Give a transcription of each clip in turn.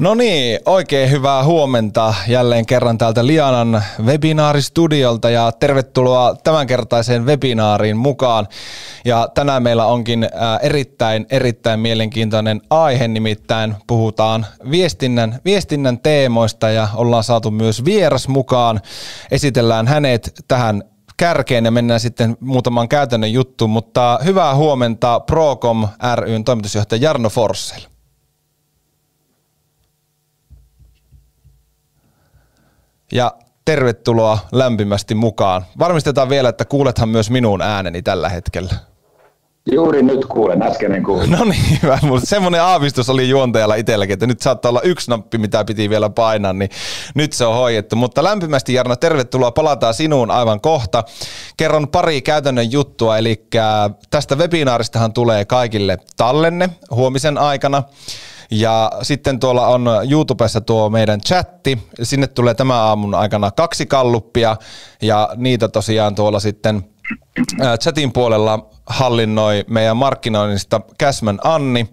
No niin, oikein hyvää huomenta jälleen kerran täältä Lianan webinaaristudiolta ja tervetuloa tämänkertaiseen webinaariin mukaan. Ja tänään meillä onkin erittäin, erittäin mielenkiintoinen aihe, nimittäin puhutaan viestinnän, viestinnän teemoista ja ollaan saatu myös vieras mukaan. Esitellään hänet tähän kärkeen ja mennään sitten muutamaan käytännön juttuun, mutta hyvää huomenta Procom ryn toimitusjohtaja Jarno Forssell. Ja tervetuloa lämpimästi mukaan. Varmistetaan vielä, että kuulethan myös minun ääneni tällä hetkellä. Juuri nyt kuulen, äsken en kuulin. No niin, hyvä. Semmoinen aavistus oli juontajalla itselläkin, että nyt saattaa olla yksi nappi, mitä piti vielä painaa, niin nyt se on hoidettu. Mutta lämpimästi Jarno, tervetuloa. Palataan sinuun aivan kohta. Kerron pari käytännön juttua, eli tästä webinaaristahan tulee kaikille tallenne huomisen aikana. Ja sitten tuolla on YouTubessa tuo meidän chatti. Sinne tulee tämän aamun aikana kaksi kalluppia ja niitä tosiaan tuolla sitten chatin puolella hallinnoi meidän markkinoinnista Käsmän Anni.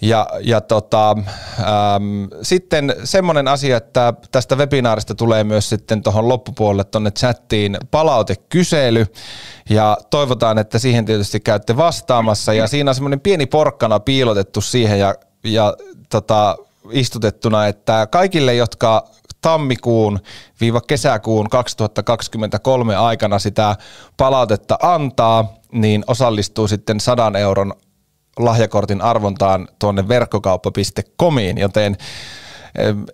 Ja, ja tota, äm, sitten semmoinen asia, että tästä webinaarista tulee myös sitten tuohon loppupuolelle tuonne chattiin palautekysely ja toivotaan, että siihen tietysti käytte vastaamassa ja siinä on semmoinen pieni porkkana piilotettu siihen ja ja tota, istutettuna, että kaikille, jotka tammikuun viiva kesäkuun 2023 aikana sitä palautetta antaa, niin osallistuu sitten 100 euron lahjakortin arvontaan tuonne verkkokauppa.comiin, joten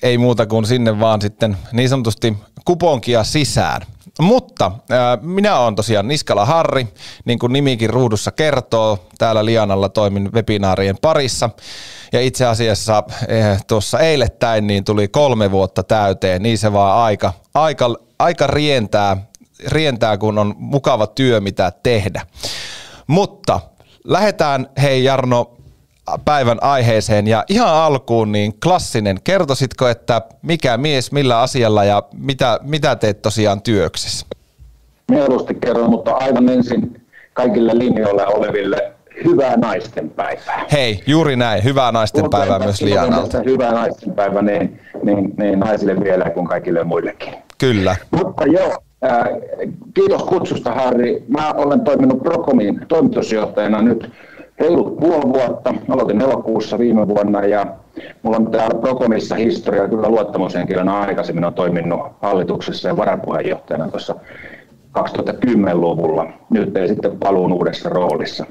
ei muuta kuin sinne vaan sitten niin sanotusti kuponkia sisään. Mutta äh, minä olen tosiaan Niskala Harri, niin kuin nimikin ruudussa kertoo. Täällä Lianalla toimin webinaarien parissa. Ja itse asiassa eh, tuossa eilettäin niin tuli kolme vuotta täyteen, niin se vaan aika, aika, aika rientää, rientää, kun on mukava työ, mitä tehdä. Mutta lähdetään, hei Jarno, päivän aiheeseen ja ihan alkuun niin klassinen. Kertoisitko, että mikä mies millä asialla ja mitä, mitä teet tosiaan työksessä? Mieluusti kerron, mutta aivan ensin kaikille linjoilla oleville hyvää naistenpäivää. Hei, juuri näin. Hyvää naistenpäivää myös Lianalta. Hyvää naistenpäivää niin, niin, niin naisille vielä kuin kaikille muillekin. Kyllä. Mutta joo, äh, kiitos kutsusta Harri. Mä olen toiminut Procomin toimitusjohtajana nyt reilut puoli vuotta. Aloitin elokuussa viime vuonna ja mulla on täällä Procomissa historia kyllä luottamushenkilönä aikaisemmin on toiminut hallituksessa ja varapuheenjohtajana tuossa 2010-luvulla. Nyt ei sitten paluun uudessa roolissa.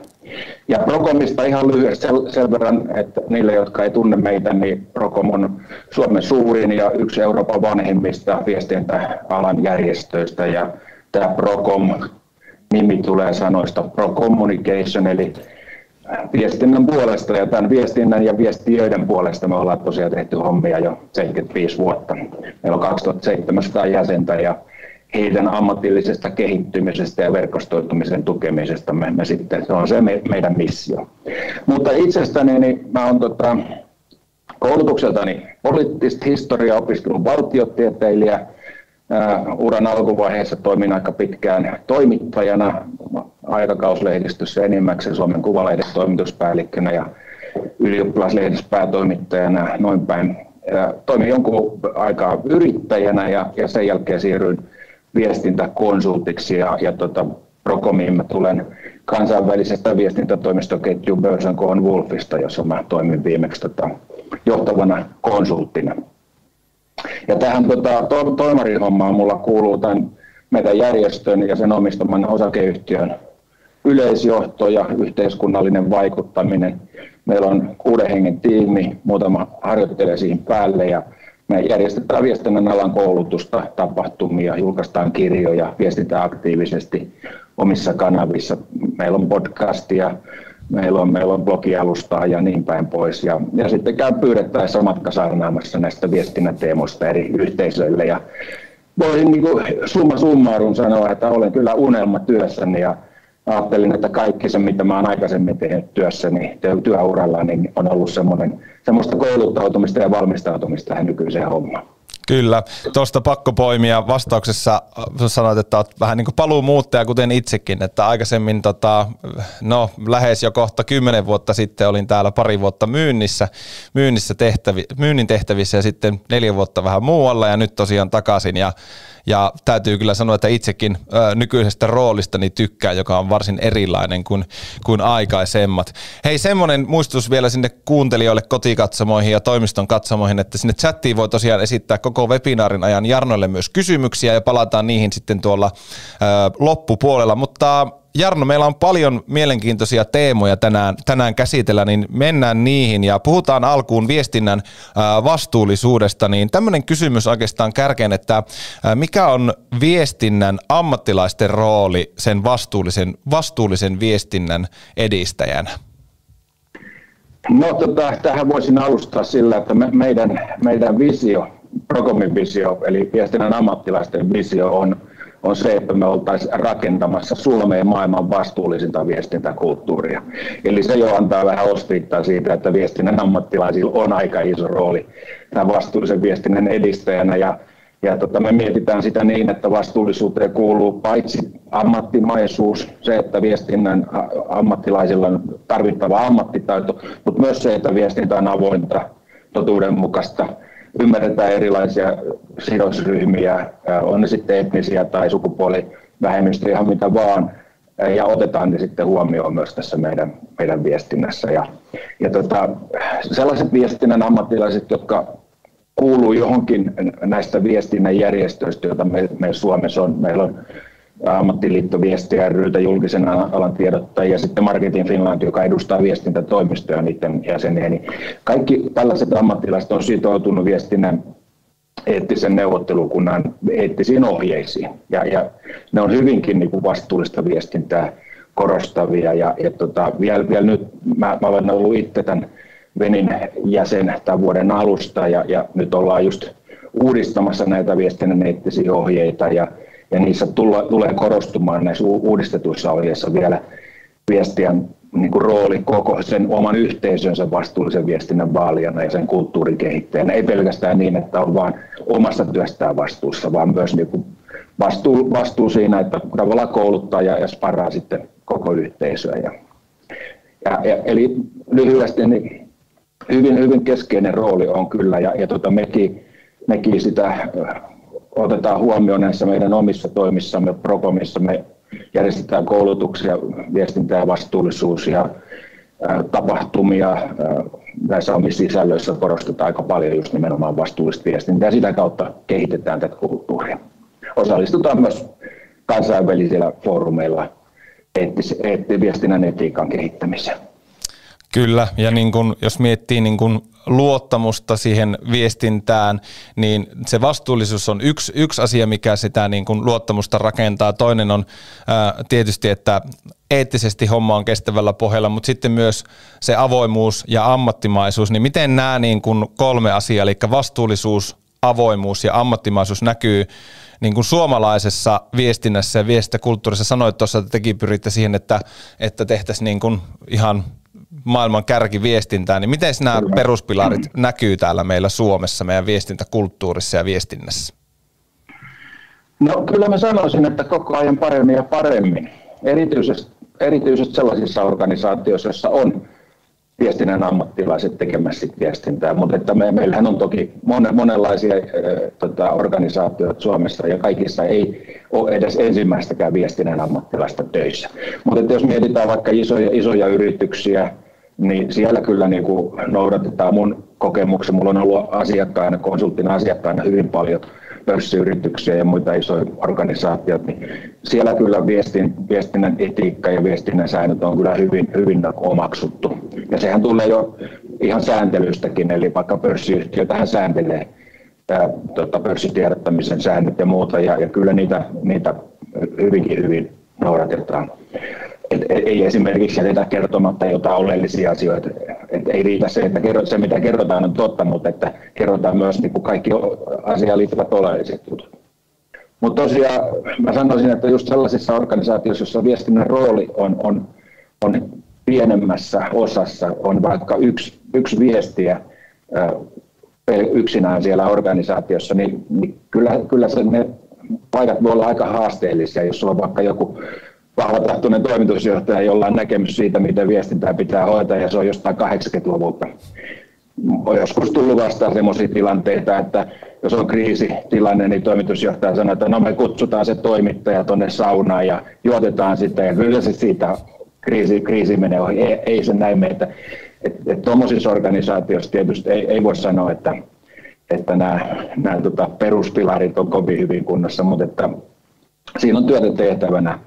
Ja Procomista ihan lyhyesti sen, sen verran, että niille, jotka ei tunne meitä, niin Procom on Suomen suurin ja yksi Euroopan vanhimmista viestintäalan järjestöistä. Ja tämä Procom nimi tulee sanoista Pro Communication, eli viestinnän puolesta ja tämän viestinnän ja viestiöiden puolesta me ollaan tosiaan tehty hommia jo 75 vuotta. Meillä on 2700 jäsentä ja heidän ammatillisesta kehittymisestä ja verkostoitumisen tukemisesta me, me sitten, se on se me, meidän missio. Mutta itsestäni niin mä olen tota, koulutukseltani poliittista historiaa opiskellut valtiotieteilijä. Uh, uran alkuvaiheessa toimin aika pitkään toimittajana aikakauslehdistössä enimmäkseen Suomen Kuvalehden toimituspäällikkönä ja ylioppilaslehdessä päätoimittajana noin päin. Toimin jonkun aikaa yrittäjänä ja, ja sen jälkeen siirryin viestintäkonsultiksi ja, ja tota, Procomiin mä tulen kansainvälisestä viestintätoimistoketju Börsen Kohon Wolfista, jossa mä toimin viimeksi tota, johtavana konsulttina. Ja tähän tota, to, toimarihommaan mulla kuuluu tämän meidän järjestön ja sen omistaman osakeyhtiön yleisjohto ja yhteiskunnallinen vaikuttaminen. Meillä on kuuden hengen tiimi, muutama harjoittelee siihen päälle ja me järjestetään viestinnän alan koulutusta, tapahtumia, julkaistaan kirjoja, viestitään aktiivisesti omissa kanavissa. Meillä on podcastia, meillä on, meillä on blogialustaa ja niin päin pois. Ja, ja sitten käy pyydettäessä matkasarnaamassa näistä viestinnän teemoista eri yhteisöille. Ja voin niin kuin summa summarum sanoa, että olen kyllä unelma työssäni ja ajattelin, että kaikki se, mitä mä olen aikaisemmin tehnyt työssäni, työuralla, niin on ollut semmoinen, semmoista kouluttautumista ja valmistautumista tähän nykyiseen hommaan. Kyllä, tuosta pakko poimia. Vastauksessa sanoit, että olet vähän niin kuin paluumuuttaja, kuten itsekin, että aikaisemmin tota, no, lähes jo kohta kymmenen vuotta sitten olin täällä pari vuotta myynnissä, myynnissä tehtävi, myynnin tehtävissä ja sitten neljä vuotta vähän muualla ja nyt tosiaan takaisin ja ja täytyy kyllä sanoa, että itsekin ö, nykyisestä roolistani tykkää, joka on varsin erilainen kuin, kuin aikaisemmat. Hei, semmoinen muistutus vielä sinne kuuntelijoille, kotikatsomoihin ja toimiston katsomoihin, että sinne chattiin voi tosiaan esittää koko webinaarin ajan Jarnolle myös kysymyksiä ja palataan niihin sitten tuolla ö, loppupuolella. Mutta Jarno, meillä on paljon mielenkiintoisia teemoja tänään, tänään käsitellä, niin mennään niihin ja puhutaan alkuun viestinnän vastuullisuudesta, niin tämmöinen kysymys oikeastaan kärkeen, että mikä on viestinnän ammattilaisten rooli sen vastuullisen, vastuullisen viestinnän edistäjänä? No tota, tähän voisin alustaa sillä, että me, meidän, meidän visio, Procomin visio, eli viestinnän ammattilaisten visio on on se, että me oltaisiin rakentamassa Suomeen maailman vastuullisinta viestintäkulttuuria. Eli se jo antaa vähän osviittaa siitä, että viestinnän ammattilaisilla on aika iso rooli tämän vastuullisen viestinnän edistäjänä. Ja, ja tota, me mietitään sitä niin, että vastuullisuuteen kuuluu paitsi ammattimaisuus, se, että viestinnän ammattilaisilla on tarvittava ammattitaito, mutta myös se, että viestintä on avointa, totuudenmukaista, ymmärretään erilaisia sidosryhmiä, on ne sitten etnisiä tai sukupuolivähemmistöjä, ihan mitä vaan, ja otetaan ne sitten huomioon myös tässä meidän, meidän viestinnässä. Ja, ja tota, sellaiset viestinnän ammattilaiset, jotka kuuluu johonkin näistä viestinnän järjestöistä, joita me, me Suomessa on. Meillä on ammattiliitto Viesti ryltä julkisen alan tiedottajia ja sitten Marketing Finland, joka edustaa viestintätoimistoja niiden jäseniä. Niin kaikki tällaiset ammattilaiset on sitoutunut viestinnän eettisen neuvottelukunnan eettisiin ohjeisiin. Ja, ja ne on hyvinkin niin kuin vastuullista viestintää korostavia. Ja, ja tota, vielä, vielä nyt mä, mä olen ollut itse tämän Venin jäsen tämän vuoden alusta ja, ja nyt ollaan just uudistamassa näitä viestinnän eettisiä ohjeita ja ja niissä tulla, tulee korostumaan näissä uudistetuissa ohjeissa vielä viestiän niin kuin rooli koko sen oman yhteisönsä vastuullisen viestinnän vaalijana ja sen kulttuurin kehittäjänä. Ei pelkästään niin, että on vain omasta työstään vastuussa, vaan myös niin kuin vastuu, vastuu siinä, että tavallaan kouluttaa ja, ja sparraa sitten koko yhteisöä. Ja, ja, ja, eli lyhyesti niin hyvin, hyvin keskeinen rooli on kyllä, ja, ja tota, mekin, mekin sitä otetaan huomioon näissä meidän omissa toimissamme, Procomissa. Me järjestetään koulutuksia, viestintää vastuullisuus ja tapahtumia. Näissä omissa sisällöissä korostetaan aika paljon just nimenomaan vastuullista viestintää sitä kautta kehitetään tätä kulttuuria. Osallistutaan myös kansainvälisillä foorumeilla eettis, eetti, viestinnän etiikan kehittämiseen. Kyllä, ja niin kun, jos miettii niin kun luottamusta siihen viestintään, niin se vastuullisuus on yksi, yksi asia, mikä sitä niin kuin luottamusta rakentaa. Toinen on ää, tietysti, että eettisesti homma on kestävällä pohjalla, mutta sitten myös se avoimuus ja ammattimaisuus, niin miten nämä niin kuin kolme asiaa, eli vastuullisuus, avoimuus ja ammattimaisuus näkyy niin kuin suomalaisessa viestinnässä ja viestintäkulttuurissa. Sanoit tuossa, että tekin pyritte siihen, että, että tehtäisiin niin kuin ihan maailman kärkiviestintää, niin miten nämä Kyllä. peruspilarit näkyy täällä meillä Suomessa, meidän viestintäkulttuurissa ja viestinnässä? No kyllä mä sanoisin, että koko ajan paremmin ja paremmin. Erityisesti, erityisesti sellaisissa organisaatioissa, joissa on viestinnän ammattilaiset tekemässä viestintää, mutta että me, meillähän on toki mon, monenlaisia äh, tota, organisaatioita Suomessa ja kaikissa ei ole edes ensimmäistäkään viestinnän ammattilaista töissä. Mutta jos mietitään vaikka isoja, isoja yrityksiä, niin siellä kyllä niin kuin noudatetaan mun kokemuksen. Mulla on ollut asiakkaina, konsulttina asiakkaina hyvin paljon pörssiyrityksiä ja muita isoja organisaatioita, niin siellä kyllä viestin, viestinnän etiikka ja viestinnän säännöt on kyllä hyvin, hyvin omaksuttu. Ja sehän tulee jo ihan sääntelystäkin, eli vaikka pörssiyhtiö tähän sääntelee ää, tota, pörssitiedottamisen säännöt ja muuta, ja, ja kyllä niitä, niitä hyvinkin hyvin noudatetaan. Et ei esimerkiksi jätetä kertomatta jotain oleellisia asioita. Et ei riitä se, että kerrot, se mitä kerrotaan on totta, mutta että kerrotaan myös niin kuin kaikki asiaan liittyvät oleelliset jutut. Mutta tosiaan mä sanoisin, että just sellaisissa organisaatioissa, joissa viestinnän rooli on, on, on pienemmässä osassa, on vaikka yksi, yksi viestiä yksinään siellä organisaatiossa, niin, niin kyllä, kyllä se, ne paikat voi olla aika haasteellisia, jos sulla on vaikka joku vahvatahtoinen toimitusjohtaja, jolla on näkemys siitä, miten viestintää pitää hoitaa, ja se on jostain 80-luvulta. On joskus tullut vastaan sellaisia tilanteita, että jos on kriisitilanne, niin toimitusjohtaja sanoo, että no me kutsutaan se toimittaja tuonne saunaan ja juotetaan sitä, ja kyllä se siitä kriisi, kriisi menee ohi. Ei, ei se näin että, että tuommoisissa organisaatioissa tietysti ei, ei voi sanoa, että, että nämä, nämä tota, peruspilarit on kovin hyvin kunnossa, mutta että siinä on työtä tehtävänä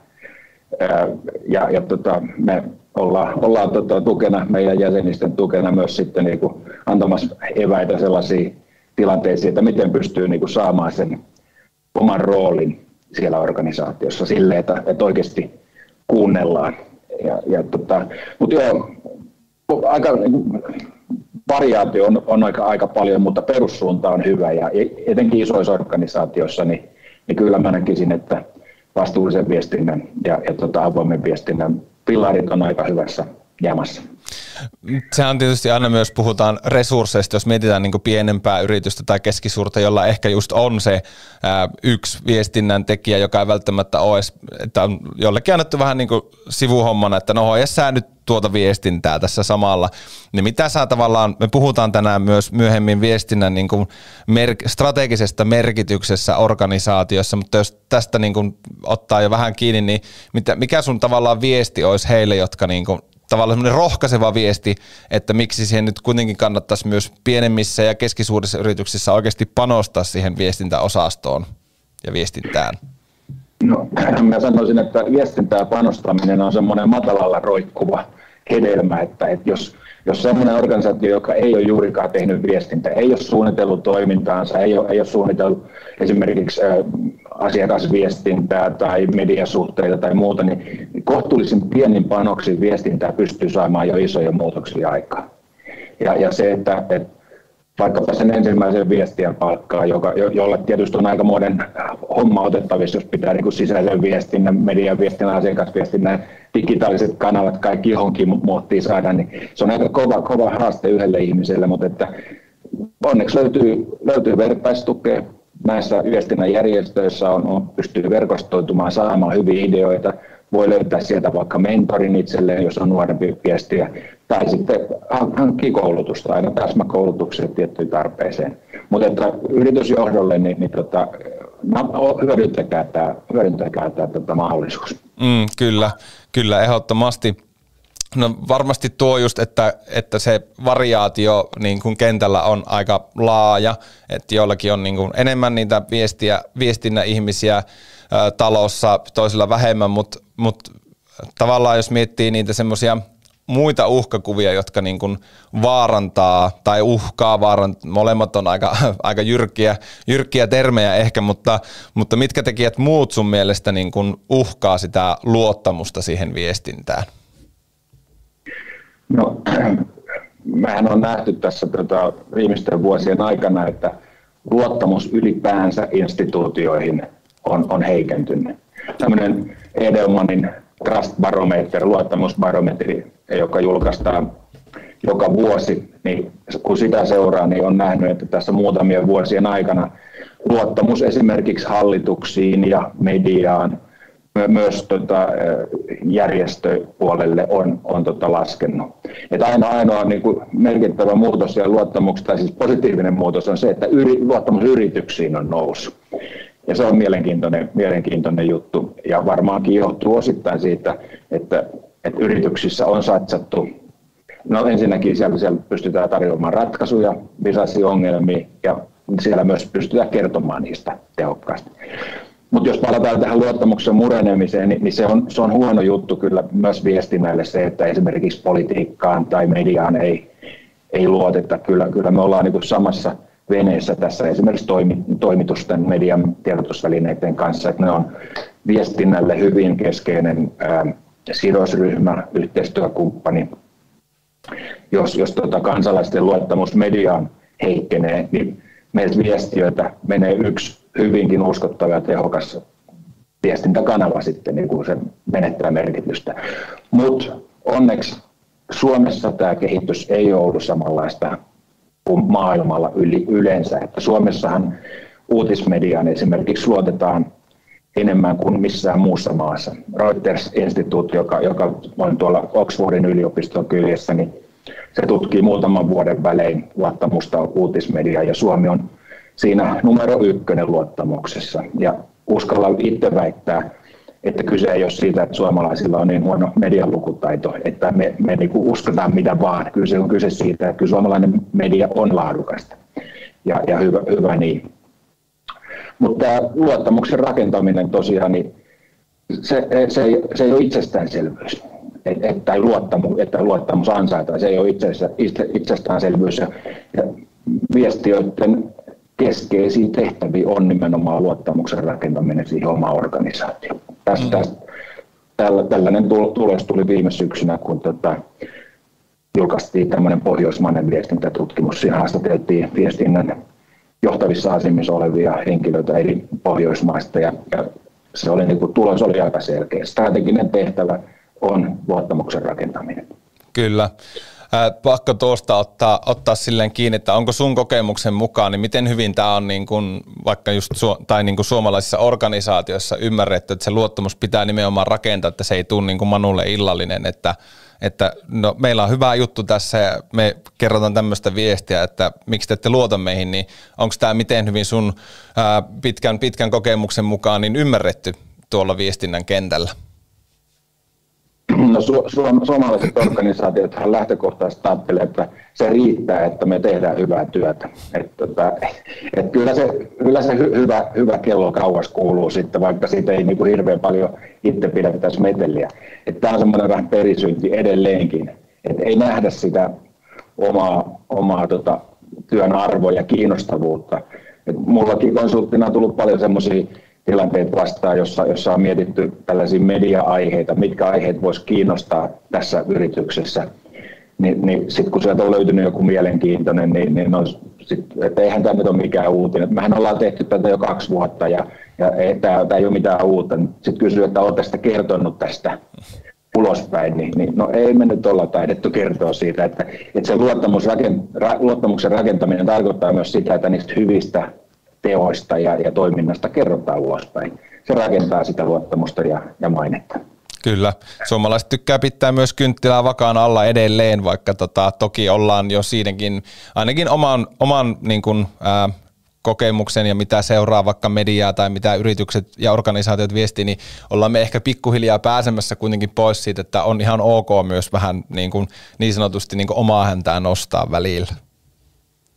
ja, ja tota, me ollaan, ollaan tota, tukena, meidän jäsenisten tukena myös sitten niin kuin antamassa eväitä sellaisiin tilanteisiin, että miten pystyy niin kuin saamaan sen oman roolin siellä organisaatiossa sille, että, että oikeasti kuunnellaan. Ja, ja tota, mutta joo, aika, variaatio on, on aika, aika paljon, mutta perussuunta on hyvä ja etenkin isoissa organisaatioissa, niin, niin kyllä mä näkisin, että vastuullisen viestinnän ja, ja tota, avoimen viestinnän pilarit on aika hyvässä jamassa. Sehän tietysti aina myös puhutaan resursseista, jos mietitään niin pienempää yritystä tai keskisuurta, jolla ehkä just on se ää, yksi viestinnän tekijä, joka ei välttämättä ole että on jollekin annettu vähän niin kuin sivuhommana, että no hoida sä nyt tuota viestintää tässä samalla. Niin mitä sä tavallaan, me puhutaan tänään myös myöhemmin viestinnän niin kuin mer- strategisesta merkityksessä organisaatiossa, mutta jos tästä niin kuin ottaa jo vähän kiinni, niin mitä, mikä sun tavallaan viesti olisi heille, jotka niin kuin tavallaan semmoinen rohkaiseva viesti, että miksi siihen nyt kuitenkin kannattaisi myös pienemmissä ja keskisuurissa yrityksissä oikeasti panostaa siihen viestintäosastoon ja viestintään? No, mä sanoisin, että viestintää panostaminen on semmoinen matalalla roikkuva hedelmä, että, että jos, jos sellainen organisaatio, joka ei ole juurikaan tehnyt viestintää, ei ole suunnitellut toimintaansa, ei ole, ei ole suunnitellut esimerkiksi asiakasviestintää tai mediasuhteita tai muuta, niin kohtuullisen pienin panoksin viestintää pystyy saamaan jo isoja muutoksia aikaan. Ja, ja se, että, että vaikkapa sen ensimmäisen viestien palkkaa, joka, jo, jolle tietysti on aika muoden homma otettavissa, jos pitää niin kuin sisäisen viestinnän, median viestinnän, asiakasviestinnän, digitaaliset kanavat kaikki johonkin muottiin saada, niin se on aika kova, kova haaste yhdelle ihmiselle, mutta että onneksi löytyy, löytyy vertaistukea, näissä viestinnän järjestöissä on, on, pystyy verkostoitumaan, saamaan hyviä ideoita, voi löytää sieltä vaikka mentorin itselleen, jos on nuorempi viestiä, tai sitten hankkii koulutusta, aina täsmäkoulutukset tiettyyn tarpeeseen. Mutta että yritysjohdolle, niin, niin tota, no, hyödyntäkää tämä, hyödyntäkää tämä tota mahdollisuus. Mm, kyllä, kyllä, ehdottomasti. No varmasti tuo just, että, että se variaatio niin kuin kentällä on aika laaja, että joillakin on niin kuin enemmän niitä viestiä, viestinnän ihmisiä talossa, toisilla vähemmän, mutta mut tavallaan jos miettii niitä semmoisia muita uhkakuvia, jotka niin kuin vaarantaa tai uhkaa, vaarant, molemmat on aika, aika jyrkkiä, jyrkkiä termejä ehkä, mutta, mutta mitkä tekijät muut sun mielestä niin kuin uhkaa sitä luottamusta siihen viestintään? No, mehän on nähty tässä tota, viimeisten vuosien aikana, että luottamus ylipäänsä instituutioihin on, on heikentynyt. Tämmöinen Edelmanin Trust Barometer, luottamusbarometri, joka julkaistaan joka vuosi, niin kun sitä seuraa, niin on nähnyt, että tässä muutamien vuosien aikana luottamus esimerkiksi hallituksiin ja mediaan myös tota, järjestöpuolelle on, on tota laskenut. Et aina ainoa niin kuin merkittävä muutos ja luottamuksesta, siis positiivinen muutos on se, että yri, luottamus yrityksiin on noussut. Ja se on mielenkiintoinen, mielenkiintoinen juttu ja varmaankin johtuu osittain siitä, että, että yrityksissä on satsattu No ensinnäkin siellä, siellä pystytään tarjoamaan ratkaisuja visaisiin ongelmiin ja siellä myös pystytään kertomaan niistä tehokkaasti. Mutta jos palataan tähän luottamuksen murenemiseen, niin, niin se, on, se on huono juttu kyllä myös viestinnälle se, että esimerkiksi politiikkaan tai mediaan ei, ei luoteta. Kyllä, kyllä me ollaan niin samassa veneessä tässä esimerkiksi toimi, toimitusten median tiedotusvälineiden kanssa, että ne on viestinnälle hyvin keskeinen sidosryhmä, yhteistyökumppani. Jos, jos tota kansalaisten luottamus mediaan heikkenee, niin meiltä viestiöitä menee yksi hyvinkin uskottava ja tehokas viestintäkanava sitten, niin kuin se menettää merkitystä. Mutta onneksi Suomessa tämä kehitys ei ole ollut samanlaista kuin maailmalla yli, yleensä. Että Suomessahan uutismediaan esimerkiksi luotetaan enemmän kuin missään muussa maassa. Reuters-instituutti, joka, joka on tuolla Oxfordin yliopiston kyljessä, niin se tutkii muutaman vuoden välein luottamusta uutismediaan ja Suomi on siinä numero ykkönen luottamuksessa. Ja uskalla itse väittää, että kyse ei ole siitä, että suomalaisilla on niin huono medialukutaito, että me, me niin kuin uskotaan mitä vaan. Kyse on kyse siitä, että kyllä suomalainen media on laadukasta ja, ja hyvä, hyvä niin. Mutta tämä luottamuksen rakentaminen tosiaan, niin se, se, ei, se ei ole itsestäänselvyys. Et, että, luottamus, että luottamus ansaitaan, se ei ole itsestäänselvyys. Ja viestiöiden keskeisiä tehtäviä on nimenomaan luottamuksen rakentaminen siihen omaan organisaatioon. Tästä, mm. tällä, tällainen tulos tuli viime syksynä, kun tota, julkaistiin tämmöinen pohjoismainen viestintätutkimus. Siinä haastateltiin viestinnän johtavissa asemissa olevia henkilöitä eri Pohjoismaista ja, ja se oli, niin kuin, tulos oli aika selkeä. Strateginen tehtävä on luottamuksen rakentaminen. Kyllä. Pakko tuosta ottaa, ottaa silleen kiinni, että onko sun kokemuksen mukaan, niin miten hyvin tämä on niin kuin, vaikka just su- tai niin kuin suomalaisissa organisaatioissa ymmärretty, että se luottamus pitää nimenomaan rakentaa, että se ei tule niin kuin Manulle illallinen, että, että no, meillä on hyvä juttu tässä ja me kerrotaan tämmöistä viestiä, että miksi te ette luota meihin, niin onko tämä miten hyvin sun ää, pitkän, pitkän kokemuksen mukaan niin ymmärretty tuolla viestinnän kentällä? No, su- su- suomalaiset organisaatiot lähtökohtaisesti ajattelee, että se riittää, että me tehdään hyvää työtä. Et, tota, et kyllä se, kyllä se hy- hyvä, hyvä kello kauas kuuluu sitten, vaikka siitä ei niinku hirveän paljon itse pidettäisi meteliä. Tämä on semmoinen vähän perisynti edelleenkin, että ei nähdä sitä omaa, omaa tota, työn arvoa ja kiinnostavuutta. Et mullakin konsulttina on tullut paljon semmoisia tilanteet vastaan, jossa, jossa on mietitty tällaisia media-aiheita, mitkä aiheet voisi kiinnostaa tässä yrityksessä. Niin, niin sitten kun sieltä on löytynyt joku mielenkiintoinen, niin, niin no, sit, että eihän tämä nyt ole mikään uutinen. Mehän ollaan tehty tätä jo kaksi vuotta ja, ja tämä, ei ole mitään uutta. Sitten kysyy, että olet tästä kertonut tästä ulospäin, niin, niin no ei me nyt olla taidettu kertoa siitä, että, että se luottamus, luottamuksen rakentaminen tarkoittaa myös sitä, että niistä hyvistä teoista ja, ja toiminnasta kerrotaan ulospäin. Se rakentaa sitä luottamusta ja, ja mainetta. Kyllä. Suomalaiset tykkää pitää myös kynttilää vakaan alla edelleen, vaikka tota, toki ollaan jo siinäkin, ainakin oman, oman niin kuin, ää, kokemuksen ja mitä seuraa vaikka mediaa tai mitä yritykset ja organisaatiot viestii, niin ollaan me ehkä pikkuhiljaa pääsemässä kuitenkin pois siitä, että on ihan ok myös vähän niin, kuin, niin sanotusti niin kuin omaa häntää nostaa välillä.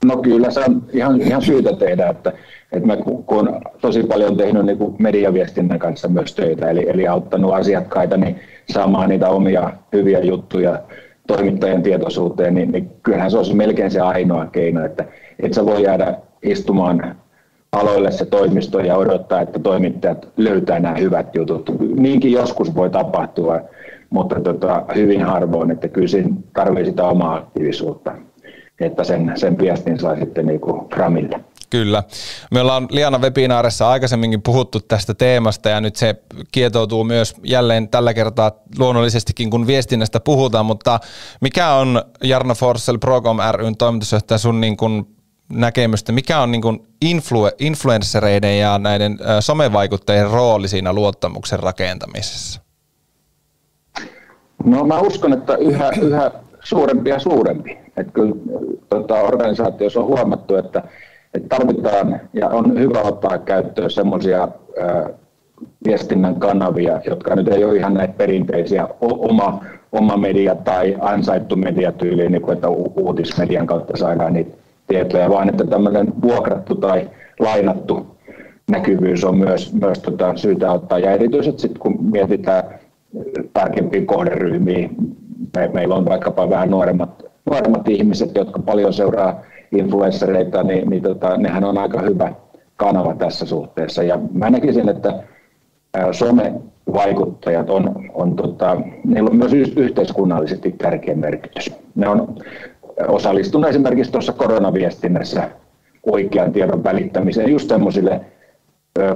No kyllä se on ihan, ihan syytä tehdä, että, että mä kun olen tosi paljon tehnyt niin kuin mediaviestinnän kanssa myös töitä, eli, eli auttanut asiakkaita niin saamaan niitä omia hyviä juttuja toimittajien tietoisuuteen, niin, niin kyllähän se olisi melkein se ainoa keino, että et sä voi jäädä istumaan aloille se toimisto ja odottaa, että toimittajat löytää nämä hyvät jutut. Niinkin joskus voi tapahtua, mutta tota, hyvin harvoin, että kyllä siinä tarvitsee sitä omaa aktiivisuutta että sen, sen viestin sai sitten niin kuin Framille. Kyllä. Me ollaan Liana webinaarissa aikaisemminkin puhuttu tästä teemasta ja nyt se kietoutuu myös jälleen tällä kertaa luonnollisestikin, kun viestinnästä puhutaan, mutta mikä on Jarno Forssell Procom ryn toimitusjohtaja sun niin kuin näkemystä, mikä on niin kuin influ- influenssereiden ja näiden somevaikuttajien rooli siinä luottamuksen rakentamisessa? No mä uskon, että yhä, yhä suurempi ja suurempi. Että kyllä tota, organisaatiossa on huomattu, että, että tarvitaan ja on hyvä ottaa käyttöön semmoisia viestinnän kanavia, jotka nyt ei ole ihan näitä perinteisiä oma, oma media tai ansaittu mediatyyli, niin kuin että uutismedian kautta saadaan niitä tietoja, vaan että tämmöinen vuokrattu tai lainattu näkyvyys on myös, myös tota, syytä ottaa. Ja erityisesti sitten kun mietitään tarkempia kohderyhmiä, me, meillä on vaikkapa vähän nuoremmat, nuoremmat ihmiset, jotka paljon seuraa influenssereita, niin, niin tota, nehän on aika hyvä kanava tässä suhteessa. Ja mä näkisin, että somevaikuttajat on, on tota, niillä on myös yhteiskunnallisesti tärkeä merkitys. Ne on osallistunut esimerkiksi tuossa koronaviestinnässä oikean tiedon välittämiseen just sellaisille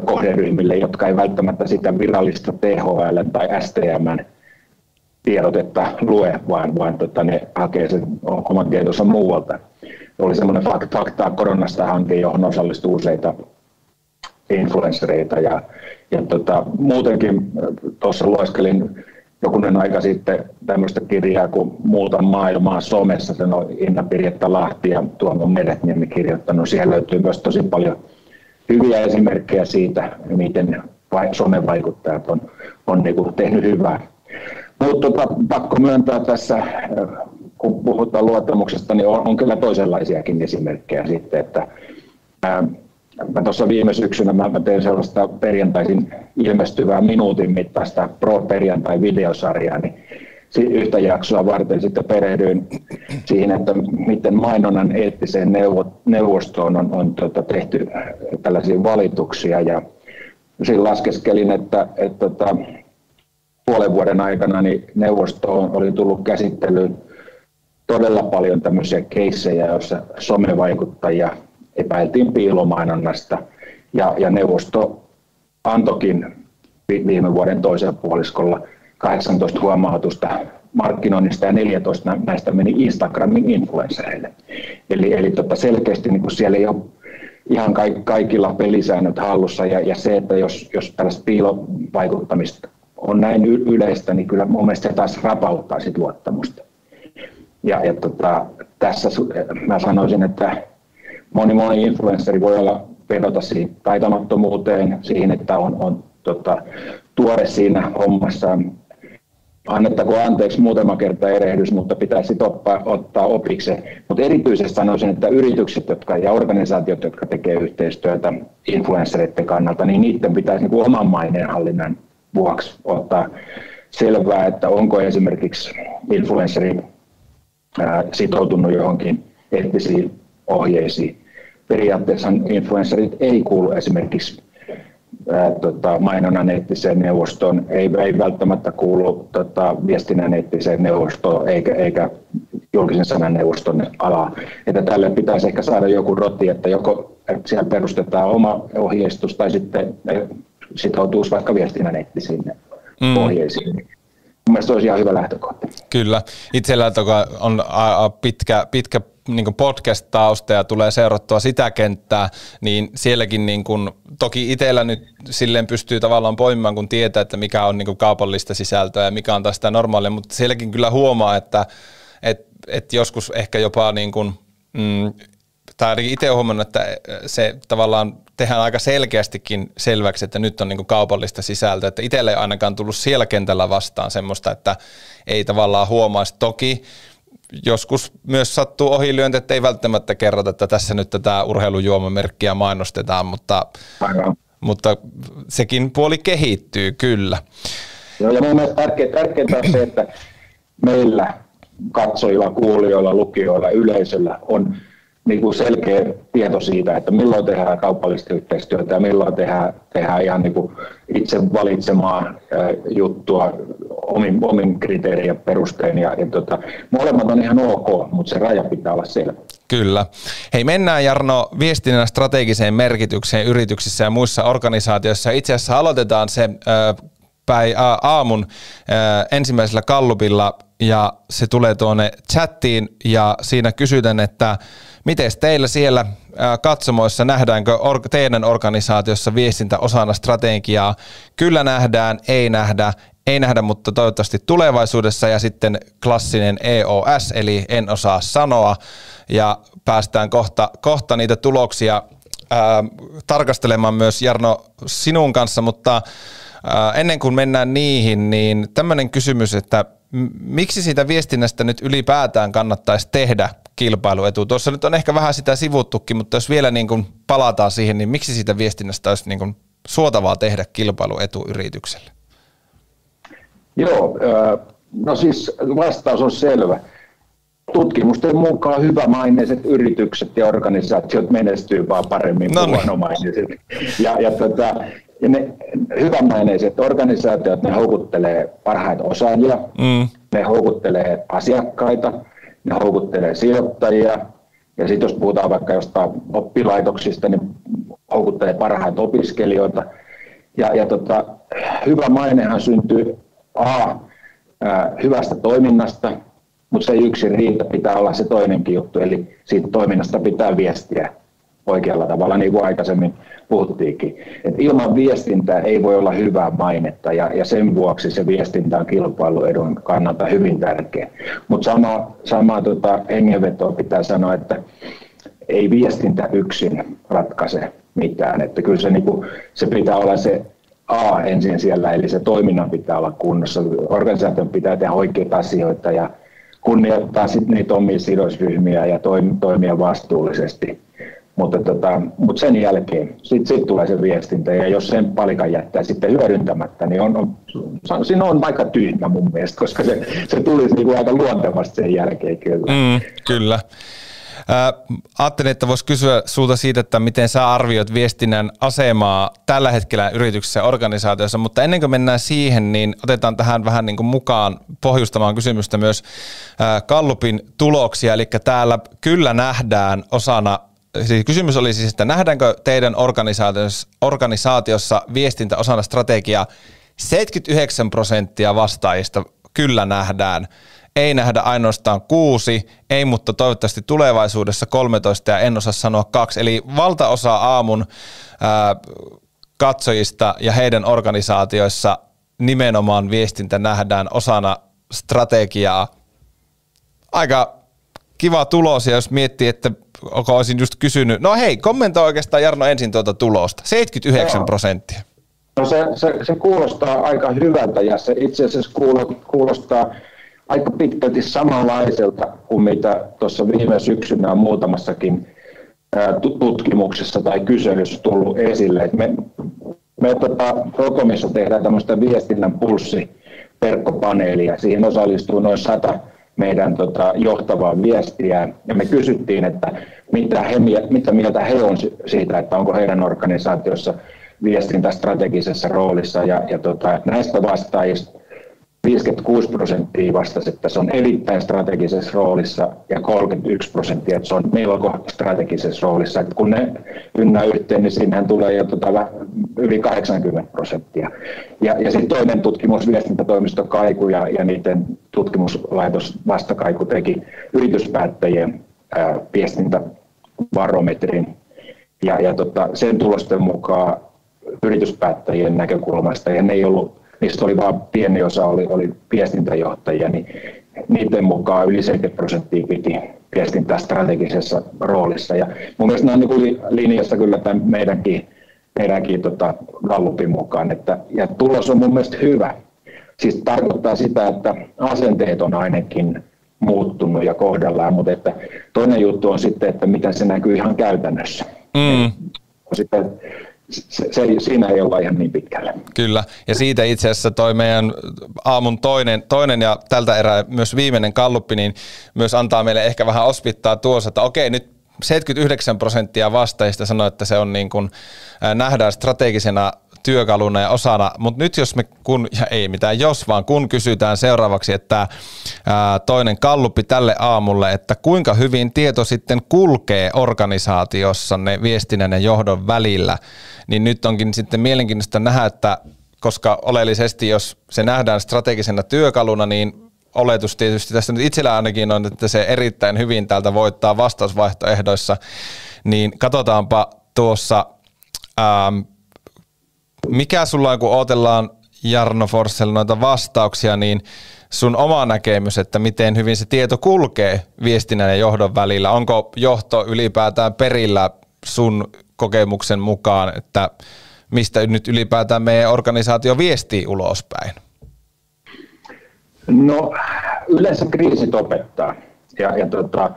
kohderyhmille, jotka ei välttämättä sitä virallista THL tai STM tiedotetta lue, vaan, vaan tota, ne hakee sen oman tietonsa muualta. oli semmoinen faktaa koronasta hanke, johon osallistui useita influenssereita ja, ja tota, muutenkin tuossa lueskelin jokunen aika sitten tämmöistä kirjaa kuin Muuta maailmaa somessa, sen on Inna Pirjetta Lahti ja Tuomo Meretniemi kirjoittanut. Siellä löytyy myös tosi paljon hyviä esimerkkejä siitä, miten somevaikuttajat on, on niin kuin tehnyt hyvää. Mutta tota, pakko myöntää tässä, kun puhutaan luottamuksesta, niin on, on kyllä toisenlaisiakin esimerkkejä sitten, että ää, mä tuossa viime syksynä mä, tein sellaista perjantaisin ilmestyvää minuutin mittaista Pro-perjantai-videosarjaa, niin yhtä jaksoa varten sitten perehdyin siihen, että miten mainonnan eettiseen neuvostoon on, on tota, tehty tällaisia valituksia. Ja siinä laskeskelin, että, että, että tota, puolen vuoden aikana niin neuvostoon oli tullut käsittelyyn todella paljon tämmöisiä keissejä, joissa somevaikuttajia epäiltiin piilomainonnasta ja, ja neuvosto antokin viime vuoden toisella puoliskolla 18 huomautusta markkinoinnista ja 14 näistä meni Instagramin influenssereille. Eli, eli tota selkeästi niin siellä ei ole ihan kaikilla pelisäännöt hallussa ja, ja se, että jos, jos tällaista piilovaikuttamista on näin yleistä, niin kyllä mun mielestä se taas rapauttaa sit luottamusta. Ja, ja tota, tässä mä sanoisin, että moni moni influenssari voi olla vedota siihen taitamattomuuteen, siihen, että on, on tota, tuore siinä hommassa. Annettako anteeksi muutama kerta erehdys, mutta pitäisi ottaa, ottaa opiksi. Mutta erityisesti sanoisin, että yritykset jotka, ja organisaatiot, jotka tekevät yhteistyötä influenssereiden kannalta, niin niiden pitäisi niin kuin oman maineenhallinnan vuoksi ottaa selvää, että onko esimerkiksi influenssari sitoutunut johonkin eettisiin ohjeisiin. Periaatteessa influencerit ei kuulu esimerkiksi ää, tota, mainonnan eettiseen neuvostoon, ei, ei välttämättä kuulu tota, viestinnän eettiseen neuvostoon eikä, eikä julkisen sanan neuvoston alaa. Että tälle pitäisi ehkä saada joku roti, että joko siellä perustetaan oma ohjeistus tai sitten sitoutuisi vaikka viestinnän eettisiin mm. ohjeisiin. Mielestäni olisi ihan hyvä lähtökohta. Kyllä. Itsellä on pitkä, pitkä niin podcast-tausta ja tulee seurattua sitä kenttää, niin sielläkin niin kuin, toki itsellä nyt silleen pystyy tavallaan poimimaan, kun tietää, että mikä on niin kuin kaupallista sisältöä ja mikä on taas sitä normaalia, mutta sielläkin kyllä huomaa, että et, et joskus ehkä jopa niin kuin, mm, tai ainakin itse huomannut, että se tavallaan tehdään aika selkeästikin selväksi, että nyt on niin kuin kaupallista sisältöä, että itselle ei ainakaan tullut siellä kentällä vastaan semmoista, että ei tavallaan huomaisi. Toki joskus myös sattuu ohilyönti, että ei välttämättä kerrota, että tässä nyt tätä urheilujuomamerkkiä mainostetaan, mutta, mutta sekin puoli kehittyy kyllä. Joo, ja mun tärkeintä, tärkeintä on se, että meillä katsojilla, kuulijoilla, lukijoilla, yleisöllä on niin kuin selkeä tieto siitä, että milloin tehdään kaupallista yhteistyötä ja milloin tehdään, tehdään ihan niin kuin itse valitsemaa juttua omin, omin kriteerien perustein. Ja, ja tota, molemmat on ihan ok, mutta se raja pitää olla selvä. Kyllä. Hei, mennään Jarno viestinnän strategiseen merkitykseen yrityksissä ja muissa organisaatioissa. Itse asiassa aloitetaan se päi, aamun ensimmäisellä kallupilla ja se tulee tuonne chattiin ja siinä kysytään, että miten teillä siellä katsomoissa nähdäänkö teidän organisaatiossa viestintä osana strategiaa? Kyllä nähdään, ei nähdä, ei nähdä, mutta toivottavasti tulevaisuudessa. Ja sitten klassinen EOS, eli en osaa sanoa. Ja päästään kohta, kohta niitä tuloksia ää, tarkastelemaan myös Jarno sinun kanssa, mutta ää, ennen kuin mennään niihin, niin tämmöinen kysymys, että miksi siitä viestinnästä nyt ylipäätään kannattaisi tehdä kilpailuetu? Tuossa nyt on ehkä vähän sitä sivuttukin, mutta jos vielä niin kuin palataan siihen, niin miksi siitä viestinnästä olisi niin kuin suotavaa tehdä kilpailuetu yritykselle? Joo, no siis vastaus on selvä. Tutkimusten mukaan hyvämaineiset yritykset ja organisaatiot menestyy vaan paremmin no niin. kuin huonomaineiset. Ja, ja tota, ja ne hyvänmaineiset organisaatiot, ne houkuttelee parhaita osaajia, mm. ne houkuttelee asiakkaita, ne houkuttelee sijoittajia, ja sitten jos puhutaan vaikka jostain oppilaitoksista, niin houkuttelee parhaita opiskelijoita. Ja, ja tota, hyvä mainehan syntyy A, ää, hyvästä toiminnasta, mutta se yksin riitä, pitää olla se toinenkin juttu, eli siitä toiminnasta pitää viestiä oikealla tavalla, niin kuin aikaisemmin puhuttiinkin. Et ilman viestintää ei voi olla hyvää mainetta ja, ja sen vuoksi se viestintä on kilpailuedun kannalta hyvin tärkeä. Mutta sama, sama tota, hengenvetoa pitää sanoa, että ei viestintä yksin ratkaise mitään. Että kyllä se, niinku, se pitää olla se A ensin siellä, eli se toiminnan pitää olla kunnossa. Organisaation pitää tehdä oikeita asioita ja kunnioittaa sitten niitä omia sidosryhmiä ja toimia vastuullisesti. Mutta, tota, mutta sen jälkeen sitten sit tulee se viestintä ja jos sen palikan jättää sitten hyödyntämättä, niin on, on, siinä on aika tyhmä mun mielestä, koska se, se tulisi niin kuin aika luontevasti sen jälkeen kyllä. Mm, kyllä. ajattelin, että voisi kysyä sulta siitä, että miten sä arvioit viestinnän asemaa tällä hetkellä yrityksessä ja organisaatiossa, mutta ennen kuin mennään siihen, niin otetaan tähän vähän niin kuin mukaan pohjustamaan kysymystä myös Kallupin tuloksia, eli täällä kyllä nähdään osana siis kysymys oli siis, että nähdäänkö teidän organisaatiossa, organisaatiossa viestintä osana strategiaa? 79 prosenttia vastaajista kyllä nähdään. Ei nähdä ainoastaan kuusi, ei, mutta toivottavasti tulevaisuudessa 13 ja en osaa sanoa kaksi. Eli valtaosa aamun ää, katsojista ja heidän organisaatioissa nimenomaan viestintä nähdään osana strategiaa. Aika kiva tulos, ja jos miettii, että onko olisin just kysynyt, no hei, kommentoi oikeastaan Jarno ensin tuota tulosta, 79 prosenttia. No se, se, se, kuulostaa aika hyvältä ja se itse asiassa kuulostaa aika pitkälti samanlaiselta kuin mitä tuossa viime syksynä on muutamassakin tutkimuksessa tai kyselyssä tullut esille. Et me me tota, Rokomissa tehdään tämmöistä viestinnän pulssi verkkopaneelia. Siihen osallistuu noin sata meidän tota, johtavaa viestiä. Ja me kysyttiin, että mitä, he, mitä mieltä he on siitä, että onko heidän organisaatiossa viestintä strategisessa roolissa. Ja, ja tota, näistä vastaajista 56 prosenttia vastasi, että se on erittäin strategisessa roolissa ja 31 prosenttia, että se on melko strategisessa roolissa. Että kun ne ynnä yhteen, niin siinähän tulee jo tota yli 80 prosenttia. Ja, ja sitten toinen tutkimus, viestintätoimisto Kaiku ja, ja niiden tutkimuslaitos Vastakaiku teki yrityspäättäjien ää, viestintäbarometrin. Ja, ja tota, sen tulosten mukaan yrityspäättäjien näkökulmasta, ja ne ei ollut niistä oli vain pieni osa oli, oli viestintäjohtajia, niin niiden mukaan yli 70 prosenttia piti viestintää strategisessa roolissa. Ja mun mielestä nämä on niin linjassa kyllä tämän meidänkin, meidänkin tota Gallupin mukaan. Että, ja tulos on mun mielestä hyvä. Siis tarkoittaa sitä, että asenteet on ainakin muuttunut ja kohdallaan, mutta että toinen juttu on sitten, että miten se näkyy ihan käytännössä. Mm. Sitten se, se, siinä ei olla ihan niin pitkälle. Kyllä, ja siitä itse asiassa toi meidän aamun toinen, toinen ja tältä erää myös viimeinen kalluppi, niin myös antaa meille ehkä vähän ospittaa tuossa, että okei, nyt 79 prosenttia vastaajista sanoi, että se on niin kuin, nähdään strategisena työkaluna ja osana, mutta nyt jos me, kun, ja ei mitään jos, vaan kun kysytään seuraavaksi, että ää, toinen kalluppi tälle aamulle, että kuinka hyvin tieto sitten kulkee organisaatiossa ne viestinnän ja johdon välillä, niin nyt onkin sitten mielenkiintoista nähdä, että koska oleellisesti, jos se nähdään strategisena työkaluna, niin oletus tietysti tässä nyt itsellä ainakin on, että se erittäin hyvin täältä voittaa vastausvaihtoehdoissa, niin katsotaanpa tuossa ähm, mikä sulla on, kun odotellaan Jarno Forssell noita vastauksia, niin sun oma näkemys, että miten hyvin se tieto kulkee viestinnän ja johdon välillä? Onko johto ylipäätään perillä sun kokemuksen mukaan, että mistä nyt ylipäätään meidän organisaatio viestii ulospäin? No yleensä kriisit opettaa. Ja, ja tota,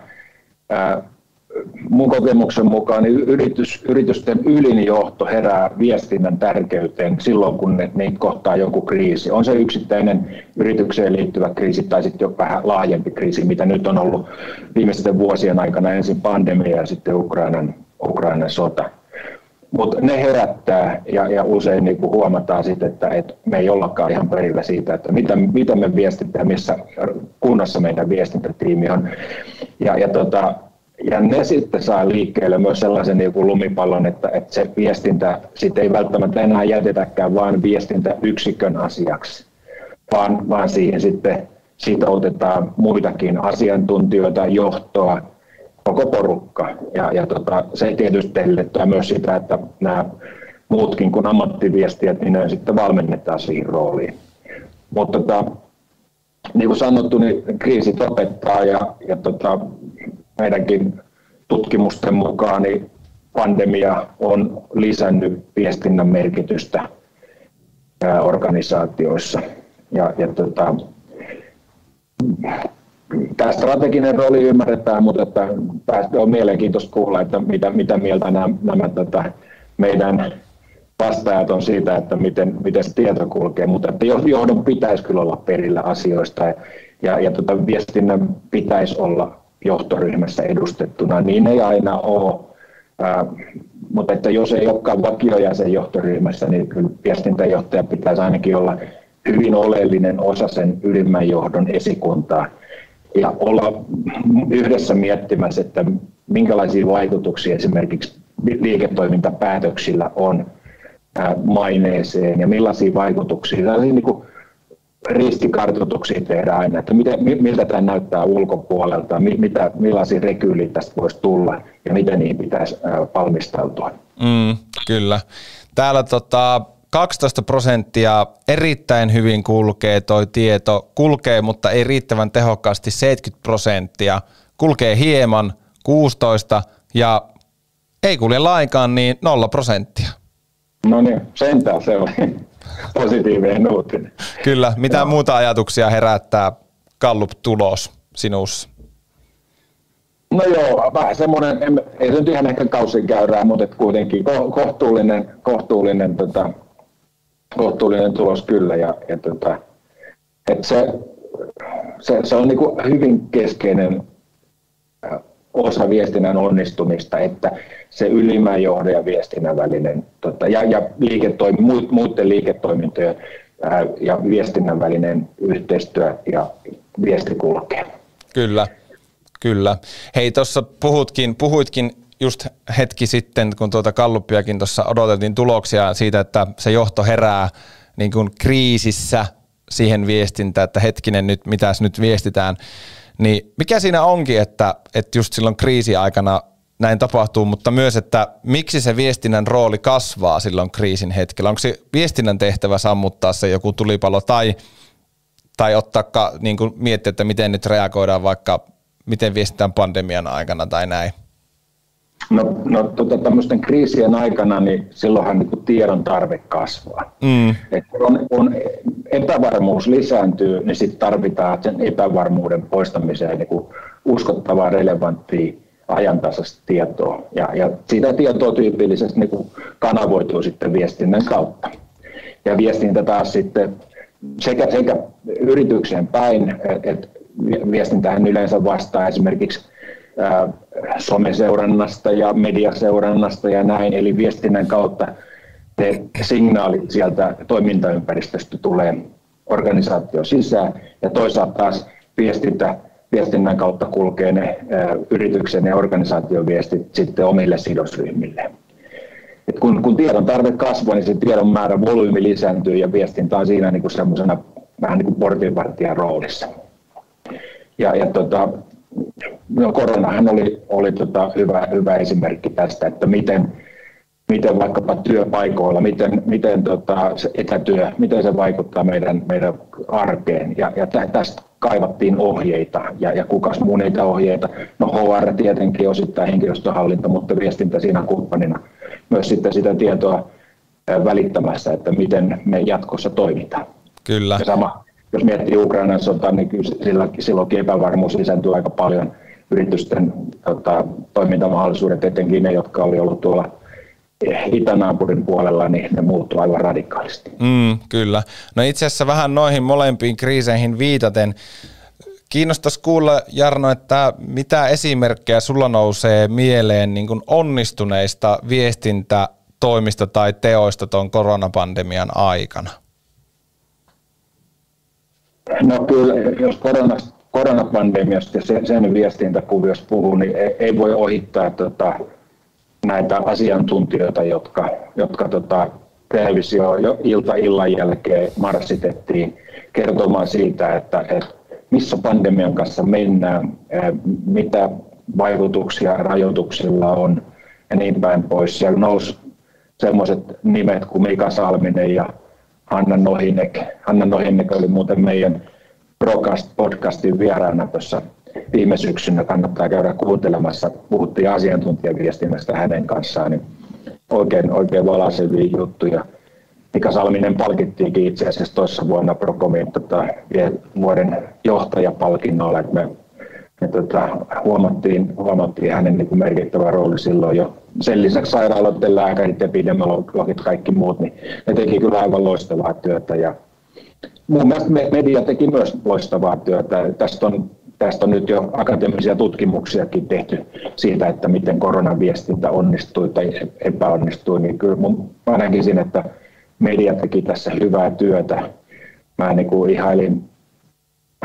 mun kokemuksen mukaan niin yritys, yritysten ylinjohto herää viestinnän tärkeyteen silloin, kun ne, ne kohtaa joku kriisi. On se yksittäinen yritykseen liittyvä kriisi tai sitten jo vähän laajempi kriisi, mitä nyt on ollut viimeisten vuosien aikana ensin pandemia ja sitten Ukrainan, Ukrainan sota. Mutta ne herättää ja, ja usein niin huomataan sitten, että, että me ei ollakaan ihan perillä siitä, että mitä, mitä me viestitään, missä kunnossa meidän viestintätiimi on. Ja, ja tota, ja ne sitten saa liikkeelle myös sellaisen niin kuin lumipallon, että, että se viestintä sitten ei välttämättä enää jätetäkään vain viestintäyksikön asiaksi, vaan, vaan siihen sitten siitä otetaan muitakin asiantuntijoita, johtoa, koko porukka. Ja, ja tota, se tietysti edellyttää myös sitä, että nämä muutkin kuin ammattiviestijät, niin ne sitten valmennetaan siihen rooliin. Mutta tota, niin kuin sanottu, niin kriisit opettaa ja, ja tota, meidänkin tutkimusten mukaan niin pandemia on lisännyt viestinnän merkitystä organisaatioissa. Ja, ja tota, tämä strateginen rooli ymmärretään, mutta että on mielenkiintoista kuulla, että mitä, mitä mieltä nämä, nämä tätä meidän vastaajat on siitä, että miten, miten se tieto kulkee, mutta että johdon pitäisi kyllä olla perillä asioista ja, ja, ja tota, viestinnän pitäisi olla johtoryhmässä edustettuna. Niin ei aina ole, ää, mutta että jos ei olekaan vakiojäsen johtoryhmässä, niin kyllä viestintäjohtaja pitäisi ainakin olla hyvin oleellinen osa sen ylimmän johdon esikuntaa ja olla yhdessä miettimässä, että minkälaisia vaikutuksia esimerkiksi liiketoimintapäätöksillä on maineeseen ja millaisia vaikutuksia, niin kuin riskikartoituksia tehdään aina, että miten, miltä tämä näyttää ulkopuolelta, mitä, millaisia rekyyliä tästä voisi tulla ja miten niihin pitäisi valmistautua. Mm, kyllä. Täällä tota, 12 prosenttia erittäin hyvin kulkee toi tieto, kulkee, mutta ei riittävän tehokkaasti 70 prosenttia, kulkee hieman 16 ja ei kulje lainkaan niin 0 prosenttia. No niin, sentään se oli positiivinen uutinen. Kyllä, mitä Joo. muuta ajatuksia herättää Gallup-tulos sinussa? No joo, vähän semmoinen, ei se nyt ihan ehkä kausin käyrää, mutta et kuitenkin kohtuullinen, kohtuullinen, tota, kohtuullinen tulos kyllä. Ja, ja tota, et se, se, se, on niinku hyvin keskeinen osa viestinnän onnistumista, että se ylimmän johdon ja viestinnän välinen tota, ja, ja liiketoimi, muiden liiketoimintojen ää, ja viestinnän välinen yhteistyö ja viesti kulkee. Kyllä, kyllä. Hei, tuossa puhutkin, puhuitkin just hetki sitten, kun tuota Kalluppiakin tuossa odoteltiin tuloksia siitä, että se johto herää niin kuin kriisissä siihen viestintään, että hetkinen nyt, mitäs nyt viestitään, niin mikä siinä onkin, että, että just silloin kriisiaikana näin tapahtuu, mutta myös, että miksi se viestinnän rooli kasvaa silloin kriisin hetkellä? Onko se viestinnän tehtävä sammuttaa se joku tulipalo tai, tai ottaa, niin kuin miettiä, että miten nyt reagoidaan vaikka, miten viestitään pandemian aikana tai näin? No, no tota, tämmöisten kriisien aikana, niin silloinhan niin kuin tiedon tarve kasvaa. Mm. Et on, on epävarmuus lisääntyy, niin sitten tarvitaan sen epävarmuuden poistamiseen niin kuin uskottavaa, relevanttia, ajantasaista tietoa. Ja, ja sitä tietoa tyypillisesti niin kuin kanavoituu sitten viestinnän kautta. Ja viestintä taas sitten sekä, sekä yritykseen päin, että viestintähän yleensä vastaa esimerkiksi someseurannasta ja mediaseurannasta ja näin, eli viestinnän kautta ne signaalit sieltä toimintaympäristöstä tulee organisaatio sisään ja toisaalta taas viestintä, viestinnän kautta kulkee ne yrityksen ja organisaation viestit sitten omille sidosryhmille. Et kun, kun tiedon tarve kasvaa, niin se tiedon määrä volyymi lisääntyy ja viestintä on siinä niin kuin semmoisena vähän niin kuin roolissa. Ja, ja tota, no koronahan oli, oli tota hyvä, hyvä esimerkki tästä, että miten, miten vaikkapa työpaikoilla, miten, miten tota, se etätyö, miten se vaikuttaa meidän, meidän arkeen. Ja, ja tästä kaivattiin ohjeita, ja, ja kukas muu niitä ohjeita. No HR tietenkin osittain henkilöstöhallinto, mutta viestintä siinä kumppanina myös sitten sitä tietoa välittämässä, että miten me jatkossa toimitaan. Kyllä. Ja sama, jos miettii Ukrainan sotaa, niin kyllä silloinkin epävarmuus lisääntyy aika paljon yritysten tota, toimintamahdollisuudet, etenkin ne, jotka oli ollut tuolla itänaapurin puolella, niin ne muuttuu aivan radikaalisti. Mm, kyllä. No itse asiassa vähän noihin molempiin kriiseihin viitaten, Kiinnostaisi kuulla, Jarno, että mitä esimerkkejä sulla nousee mieleen niin kuin onnistuneista viestintätoimista tai teoista tuon koronapandemian aikana? No kyllä, jos koronasta, koronapandemiasta ja sen, sen viestintäkuviosta puhuu, niin ei, ei voi ohittaa tota, näitä asiantuntijoita, jotka, jotka tota, televisio jo ilta illan jälkeen marssitettiin kertomaan siitä, että, että missä pandemian kanssa mennään, mitä vaikutuksia rajoituksilla on ja niin päin pois. Siellä nousi semmoiset nimet kuin Mika Salminen ja Hanna Nohinek. Hanna Nohinek oli muuten meidän podcastin vieraana tuossa viime syksynä. Kannattaa käydä kuuntelemassa. Puhuttiin asiantuntijaviestinnästä hänen kanssaan. Niin oikein, oikein valaisevia juttuja. Mika Salminen palkittiinkin itse asiassa toissa vuonna Procomin tota, vuoden johtajapalkinnolla. Me ja tota, huomattiin, huomattiin hänen niin merkittävä rooli silloin jo. Sen lisäksi sairaaloiden lääkärit, epidemiologit, kaikki muut, niin ne teki kyllä aivan loistavaa työtä. Ja mun mielestä media teki myös loistavaa työtä. Tästä on, tästä on nyt jo akateemisia tutkimuksiakin tehty siitä, että miten koronaviestintä onnistui tai epäonnistui. Niin kyllä mun, mä näkisin, että media teki tässä hyvää työtä. Mä niin kuin ihailin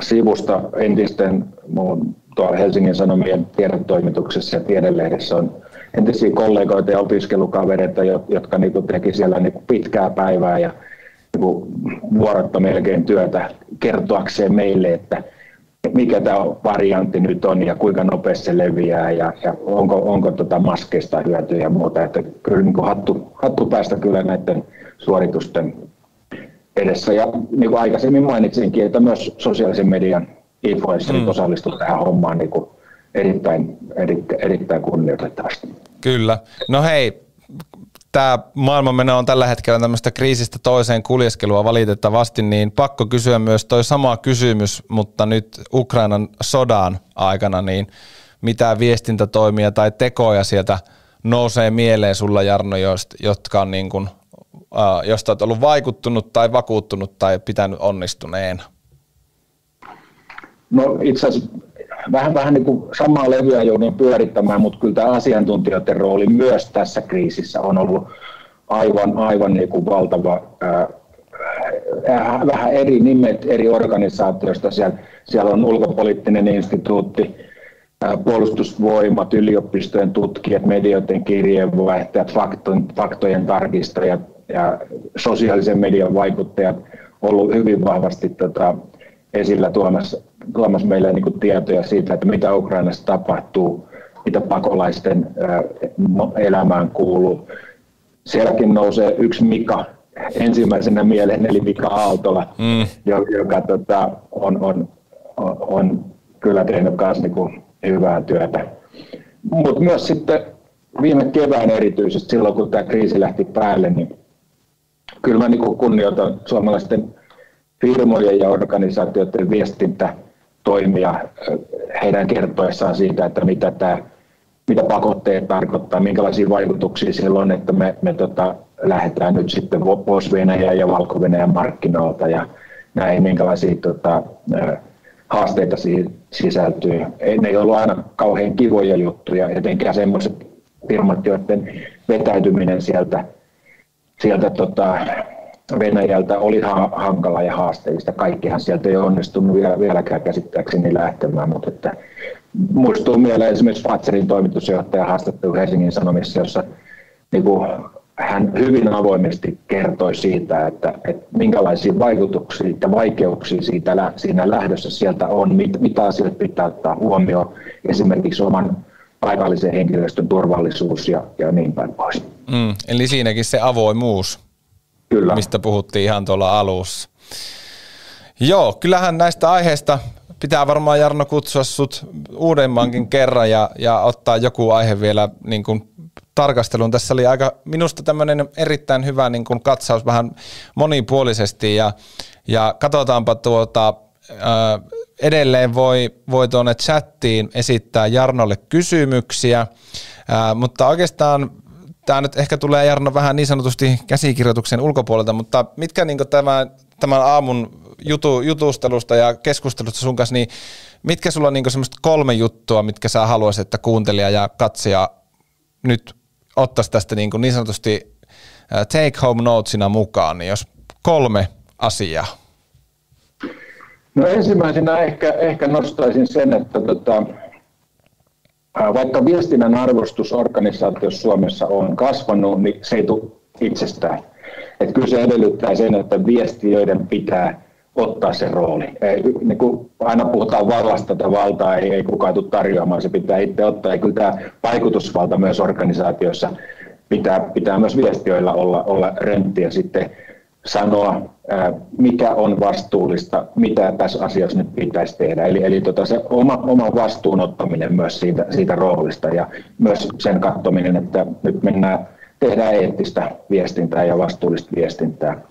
sivusta entisten mun tuolla Helsingin Sanomien tiedetoimituksessa ja tiedelehdessä on entisiä kollegoita ja opiskelukavereita, jotka niin kuin teki siellä niin kuin pitkää päivää ja niin vuorotta melkein työtä kertoakseen meille, että mikä tämä variantti nyt on ja kuinka nopeasti se leviää ja, ja onko, onko tota maskeista hyötyä ja muuta. Että kyllä niin kuin hattu, hattu päästä kyllä näiden suoritusten edessä. Ja niin kuin aikaisemmin mainitsinkin, että myös sosiaalisen median influencerit mm. osallistuivat tähän hommaan niin kuin erittäin, erittäin, erittäin kunnioitettavasti. Kyllä. No hei, tämä maailmanmeno on tällä hetkellä tämmöistä kriisistä toiseen kuljeskelua valitettavasti, niin pakko kysyä myös toi sama kysymys, mutta nyt Ukrainan sodan aikana, niin mitä viestintätoimia tai tekoja sieltä nousee mieleen sulla Jarno, jotka on niin kuin, josta olet ollut vaikuttunut tai vakuuttunut tai pitänyt onnistuneena? No itse asiassa vähän, vähän niin kuin samaa levyä joudun pyörittämään, mutta kyllä tämä asiantuntijoiden rooli myös tässä kriisissä on ollut aivan, aivan niin kuin valtava. Ää, vähän eri nimet eri organisaatioista. Siellä, siellä on ulkopoliittinen instituutti, puolustusvoimat, yliopistojen tutkijat, medioiden kirjeenvaihtajat, faktojen, faktojen tarkistajat ja sosiaalisen median vaikuttajat ollut hyvin vahvasti tota, esillä tuomassa, tuomassa meille niin kuin tietoja siitä, että mitä Ukrainassa tapahtuu, mitä pakolaisten no, elämään kuuluu. Sielläkin nousee yksi Mika ensimmäisenä mieleen, eli Mika Aaltola, mm. joka, tota, on, on, on, on kyllä tehnyt myös niin hyvää työtä. Mutta myös sitten viime kevään erityisesti, silloin kun tämä kriisi lähti päälle, niin kyllä mä niin kunnioitan suomalaisten firmojen ja organisaatioiden viestintätoimia heidän kertoessaan siitä, että mitä, tämä, mitä pakotteet tarkoittaa, minkälaisia vaikutuksia sillä on, että me, me tota, lähdetään nyt sitten pois Venäjän ja valko markkinoilta ja näin, minkälaisia tota, haasteita siihen sisältyy. Ei, ne ei ollut aina kauhean kivoja juttuja, etenkään semmoiset firmat, joiden vetäytyminen sieltä, sieltä tota, Venäjältä oli ha- hankala ja haasteellista. Kaikkihan sieltä ei onnistunut vielä, vieläkään käsittääkseni lähtemään, mutta että muistuu mieleen esimerkiksi Fatserin toimitusjohtaja haastattelu Helsingin Sanomissa, jossa niin kuin, hän hyvin avoimesti kertoi siitä, että, että minkälaisia vaikutuksia ja vaikeuksia siitä, siinä lähdössä sieltä on, mit, mitä asioita pitää ottaa huomioon, esimerkiksi oman paikallisen henkilöstön turvallisuus ja, ja niin päin pois. Mm, eli siinäkin se avoimuus Kyllä. mistä puhuttiin ihan tuolla alussa. Joo, kyllähän näistä aiheista pitää varmaan Jarno kutsua sut uudemmankin kerran ja, ja ottaa joku aihe vielä niin kuin tarkasteluun. Tässä oli aika minusta tämmöinen erittäin hyvä niin kuin katsaus vähän monipuolisesti ja, ja katsotaanpa tuota, ää, edelleen voi, voi tuonne chattiin esittää Jarnolle kysymyksiä, ää, mutta oikeastaan tämä nyt ehkä tulee Jarno vähän niin sanotusti käsikirjoituksen ulkopuolelta, mutta mitkä niin tämän, tämän aamun jutu, jutustelusta ja keskustelusta sun kanssa, niin mitkä sulla on niin semmoista kolme juttua, mitkä sä haluaisit, että kuuntelija ja katsija nyt ottaisi tästä niin, niin sanotusti take home notesina mukaan, niin jos kolme asiaa. No ensimmäisenä ehkä, ehkä nostaisin sen, että tota, vaikka viestinnän arvostus organisaatiossa Suomessa on kasvanut, niin se ei tule itsestään. Että kyllä se edellyttää sen, että viestiöiden pitää ottaa se rooli. Ei, niin kuin aina puhutaan vallasta, että valtaa ei, ei kukaan tule tarjoamaan, se pitää itse ottaa. Ja kyllä tämä vaikutusvalta myös organisaatioissa pitää, pitää myös viestiöillä olla, olla renttiä sitten sanoa, mikä on vastuullista, mitä tässä asiassa nyt pitäisi tehdä. Eli, eli tota se oma, oma vastuun ottaminen myös siitä, siitä roolista ja myös sen katsominen, että nyt mennään, tehdään eettistä viestintää ja vastuullista viestintää.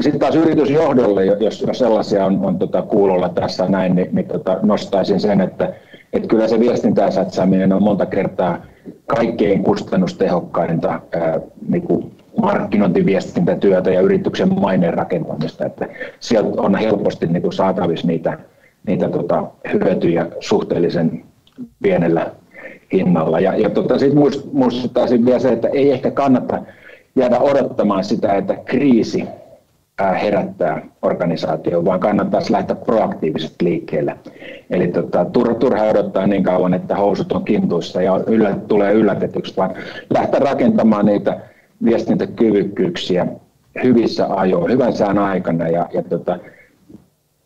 Sitten taas yritysjohdolle, jos, jos sellaisia on, on tota kuulolla tässä näin, niin, niin tota nostaisin sen, että, että kyllä se viestintää satsaaminen on monta kertaa kaikkein kustannustehokkainta ää, niin markkinointiviestintätyötä ja yrityksen maineen rakentamista. Että sieltä on helposti niin kuin saatavissa niitä, niitä tota, hyötyjä suhteellisen pienellä hinnalla. Ja, ja tota, sitten muistuttaisin vielä se, että ei ehkä kannata jäädä odottamaan sitä, että kriisi herättää organisaatio, vaan kannattaisi lähteä proaktiivisesti liikkeelle. Eli tota, turha, turha odottaa niin kauan, että housut on kintuissa ja yllä, tulee yllätetyksi, vaan lähteä rakentamaan niitä viestintäkyvykkyyksiä hyvissä ajoin, hyvän sään aikana. Ja, ja tota,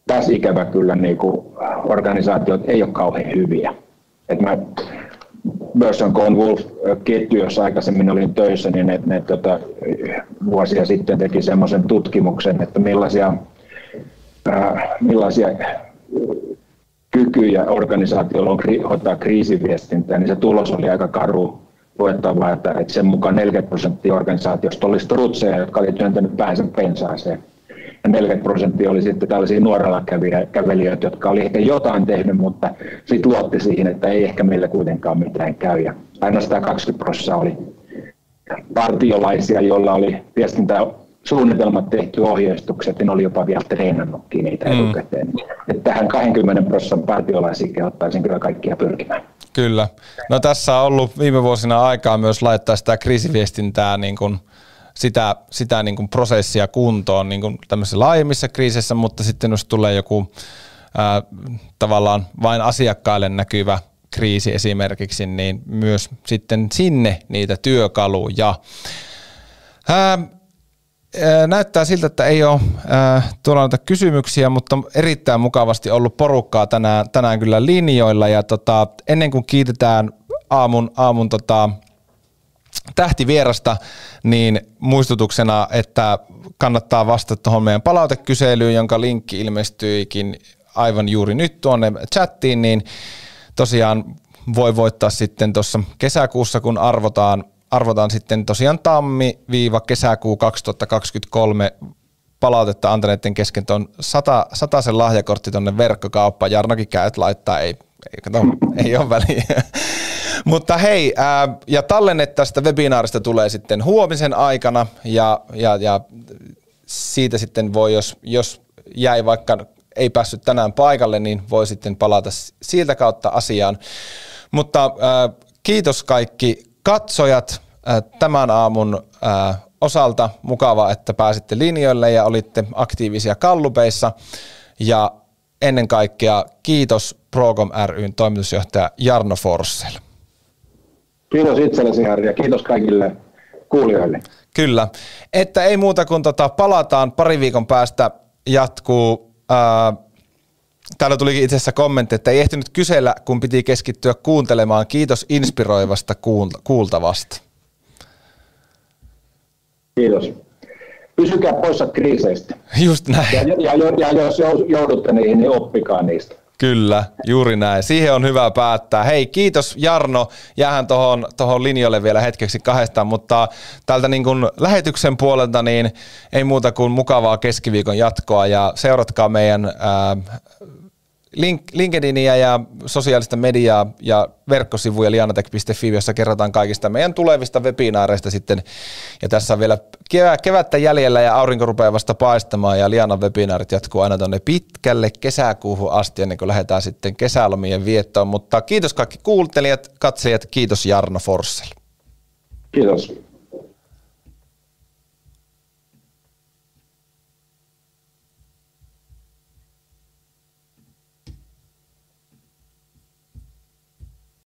tässä ikävä kyllä niin kuin organisaatiot ei ole kauhean hyviä. Et mä Börsen Wolf-ketju, jossa aikaisemmin olin töissä, niin ne, ne tota, vuosia sitten teki semmoisen tutkimuksen, että millaisia, äh, millaisia kykyjä organisaatiolla on kri, ottaa kriisiviestintää, niin se tulos oli aika karu luettavaa, että, että sen mukaan 40 prosenttia organisaatiosta oli strutseja, jotka oli työntänyt päänsä pensaaseen ja 40 prosenttia oli sitten tällaisia nuorella kävelijöitä, jotka oli ehkä jotain tehnyt, mutta sitten luotti siihen, että ei ehkä meillä kuitenkaan mitään käy. Ja ainoastaan 20 prosenttia oli partiolaisia, joilla oli viestintä suunnitelmat tehty ohjeistukset, niin oli jopa vielä treenannutkin niitä mm. etukäteen. Että tähän 20 prosenttia partiolaisia kehottaisin kyllä kaikkia pyrkimään. Kyllä. No tässä on ollut viime vuosina aikaa myös laittaa sitä kriisiviestintää niin kuin sitä, sitä niin kuin prosessia kuntoon niin kuin tämmöisissä laajemmissa kriiseissä, mutta sitten jos tulee joku ää, tavallaan vain asiakkaille näkyvä kriisi esimerkiksi, niin myös sitten sinne niitä työkaluja. Ää, näyttää siltä, että ei ole tuolla noita kysymyksiä, mutta erittäin mukavasti ollut porukkaa tänään, tänään kyllä linjoilla. Ja tota, ennen kuin kiitetään aamun, aamun tota, tähtivierasta, niin muistutuksena, että kannattaa vastata tuohon meidän palautekyselyyn, jonka linkki ilmestyikin aivan juuri nyt tuonne chattiin, niin tosiaan voi voittaa sitten tuossa kesäkuussa, kun arvotaan, arvotaan sitten tosiaan tammi-kesäkuu 2023 palautetta antaneiden kesken tuon sata, sen lahjakortti tuonne verkkokauppaan. Jarnokin käyt laittaa, ei, ei, kato, ei ole väliä. Mutta hei, ää, ja tallenne tästä webinaarista tulee sitten huomisen aikana ja, ja, ja siitä sitten voi, jos, jos jäi vaikka ei päässyt tänään paikalle, niin voi sitten palata siltä kautta asiaan. Mutta ää, kiitos kaikki katsojat ää, tämän aamun ää, osalta. Mukava, että pääsitte linjoille ja olitte aktiivisia kallupeissa. Ja ennen kaikkea kiitos Procom ryn toimitusjohtaja Jarno Forssell. Kiitos itsellesi Harri ja kiitos kaikille kuulijoille. Kyllä, että ei muuta kuin tota, palataan pari viikon päästä jatkuu. Ää, täällä tulikin itse asiassa kommentti, että ei ehtinyt kysellä, kun piti keskittyä kuuntelemaan. Kiitos inspiroivasta kuultavasta. Kiitos. Pysykää poissa kriiseistä. Just näin. Ja, ja, ja, ja jos joudutte niihin, niin oppikaa niistä. Kyllä, juuri näin. Siihen on hyvä päättää. Hei, kiitos Jarno. Jäähän tuohon tohon linjoille vielä hetkeksi kahdestaan, mutta tältä niin kuin lähetyksen puolelta niin ei muuta kuin mukavaa keskiviikon jatkoa ja seuratkaa meidän ää, link, LinkedInia ja sosiaalista mediaa ja verkkosivuja lianatech.fi, jossa kerrotaan kaikista meidän tulevista webinaareista sitten. Ja tässä on vielä kevä, kevättä jäljellä ja aurinko rupeaa vasta paistamaan ja Lianan webinaarit jatkuu aina tuonne pitkälle kesäkuuhun asti ennen kuin lähdetään sitten kesälomien viettoon. Mutta kiitos kaikki kuuntelijat, katselijat, kiitos Jarno Forssell. Kiitos.